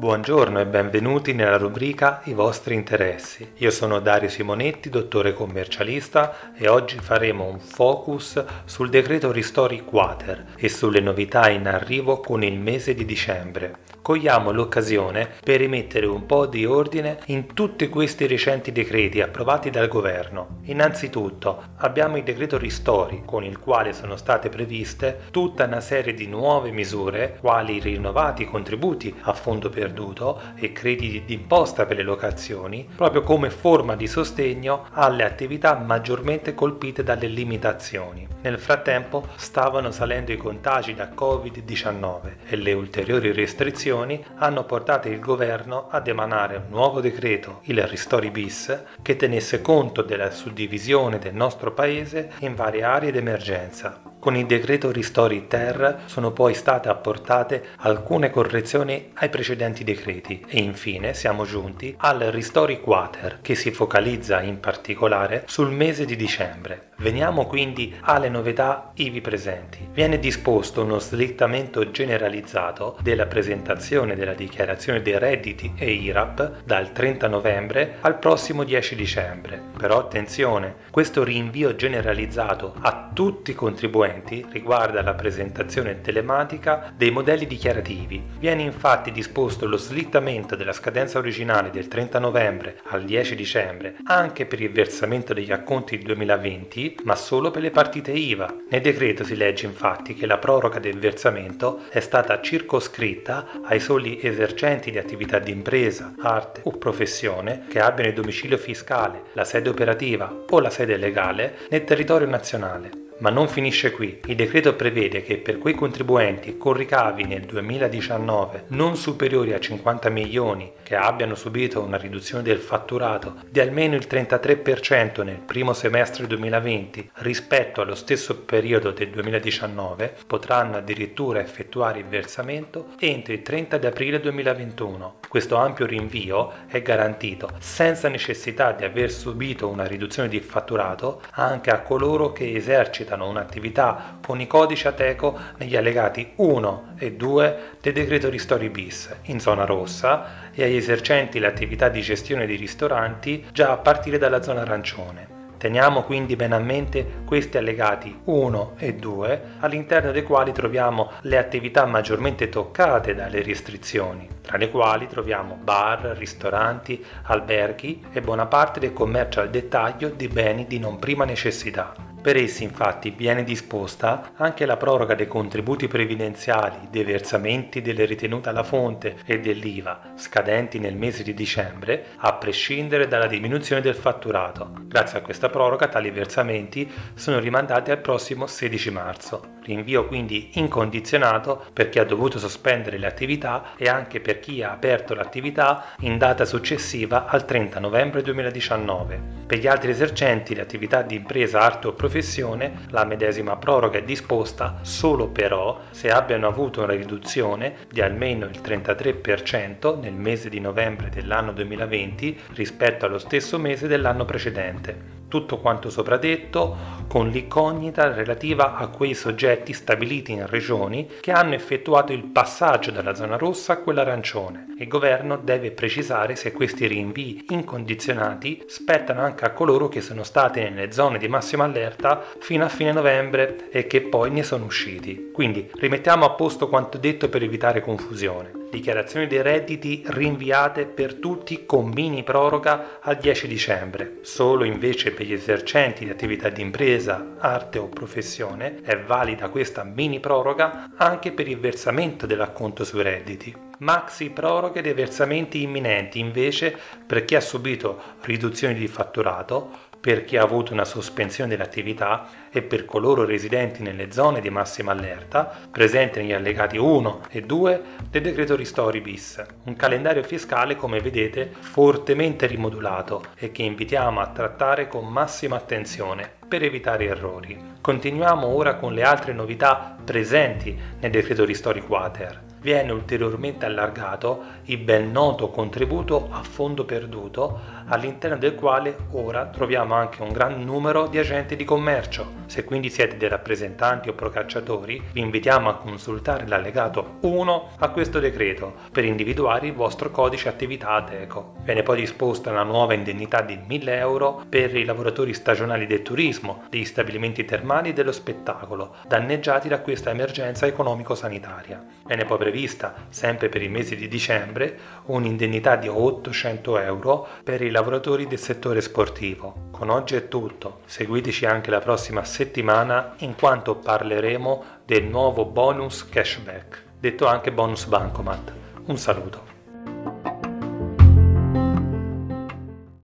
Buongiorno e benvenuti nella rubrica I vostri interessi. Io sono Dario Simonetti, dottore commercialista e oggi faremo un focus sul decreto Ristori Quater e sulle novità in arrivo con il mese di dicembre. Cogliamo l'occasione per rimettere un po' di ordine in tutti questi recenti decreti approvati dal governo. Innanzitutto abbiamo il decreto Ristori con il quale sono state previste tutta una serie di nuove misure quali i rinnovati contributi a fondo per perduto e crediti d'imposta per le locazioni, proprio come forma di sostegno alle attività maggiormente colpite dalle limitazioni. Nel frattempo stavano salendo i contagi da Covid-19 e le ulteriori restrizioni hanno portato il governo ad emanare un nuovo decreto, il Ristori bis, che tenesse conto della suddivisione del nostro paese in varie aree d'emergenza. Con il decreto Ristori Ter sono poi state apportate alcune correzioni ai precedenti decreti e infine siamo giunti al Ristori Quater che si focalizza in particolare sul mese di dicembre. Veniamo quindi alle novità ivi presenti. Viene disposto uno slittamento generalizzato della presentazione della dichiarazione dei redditi e IRAP dal 30 novembre al prossimo 10 dicembre. Però attenzione, questo rinvio generalizzato a tutti i contribuenti seguenti riguarda la presentazione telematica dei modelli dichiarativi. Viene infatti disposto lo slittamento della scadenza originale del 30 novembre al 10 dicembre anche per il versamento degli acconti 2020, ma solo per le partite IVA. Nel decreto si legge infatti che la proroga del versamento è stata circoscritta ai soli esercenti di attività di impresa, arte o professione che abbiano il domicilio fiscale, la sede operativa o la sede legale nel territorio nazionale. Ma non finisce qui. Il decreto prevede che per quei contribuenti con ricavi nel 2019 non superiori a 50 milioni che abbiano subito una riduzione del fatturato di almeno il 33% nel primo semestre 2020 rispetto allo stesso periodo del 2019 potranno addirittura effettuare il versamento entro il 30 aprile 2021. Questo ampio rinvio è garantito senza necessità di aver subito una riduzione di fatturato anche a coloro che esercitano esercitano un'attività codici ATECO negli allegati 1 e 2 del decreto Ristori bis in zona rossa e agli esercenti l'attività di gestione di ristoranti già a partire dalla zona arancione. Teniamo quindi bene a mente questi allegati 1 e 2 all'interno dei quali troviamo le attività maggiormente toccate dalle restrizioni, tra le quali troviamo bar, ristoranti, alberghi e buona parte del commercio al dettaglio di beni di non prima necessità. Per essi infatti viene disposta anche la proroga dei contributi previdenziali, dei versamenti delle ritenute alla fonte e dell'IVA scadenti nel mese di dicembre, a prescindere dalla diminuzione del fatturato. Grazie a questa proroga tali versamenti sono rimandati al prossimo 16 marzo. Rinvio quindi incondizionato per chi ha dovuto sospendere le attività e anche per chi ha aperto l'attività in data successiva al 30 novembre 2019. Per gli altri esercenti le attività di impresa, arte o professione, la medesima proroga è disposta solo però se abbiano avuto una riduzione di almeno il 33% nel mese di novembre dell'anno 2020 rispetto allo stesso mese dell'anno precedente tutto quanto sopra detto con l'incognita relativa a quei soggetti stabiliti in regioni che hanno effettuato il passaggio dalla zona rossa a quella arancione. Il governo deve precisare se questi rinvii incondizionati spettano anche a coloro che sono stati nelle zone di massima allerta fino a fine novembre e che poi ne sono usciti. Quindi rimettiamo a posto quanto detto per evitare confusione dichiarazioni dei redditi rinviate per tutti con mini proroga al 10 dicembre. Solo invece per gli esercenti di attività di impresa, arte o professione è valida questa mini proroga anche per il versamento dell'acconto sui redditi. Maxi proroghe dei versamenti imminenti invece per chi ha subito riduzioni di fatturato per chi ha avuto una sospensione dell'attività e per coloro residenti nelle zone di massima allerta, presente negli allegati 1 e 2 del decreto Ristori bis. Un calendario fiscale, come vedete, fortemente rimodulato e che invitiamo a trattare con massima attenzione per evitare errori. Continuiamo ora con le altre novità presenti nel decreto Ristori Quater viene ulteriormente allargato il ben noto contributo a fondo perduto all'interno del quale ora troviamo anche un gran numero di agenti di commercio Se quindi siete dei rappresentanti o procacciatori, vi invitiamo a consultare l'allegato 1 a questo decreto per individuare il vostro codice attività ATECO. Viene poi disposta una nuova indennità di 1000 euro per i lavoratori stagionali del turismo, degli stabilimenti termali e dello spettacolo, danneggiati da questa emergenza economico-sanitaria. Viene poi prevista, sempre per i mesi di dicembre, un'indennità di 800 euro per i lavoratori del settore sportivo. Con oggi è tutto, seguiteci anche la prossima settimana in quanto parleremo del nuovo bonus cashback, detto anche bonus bancomat. Un saluto.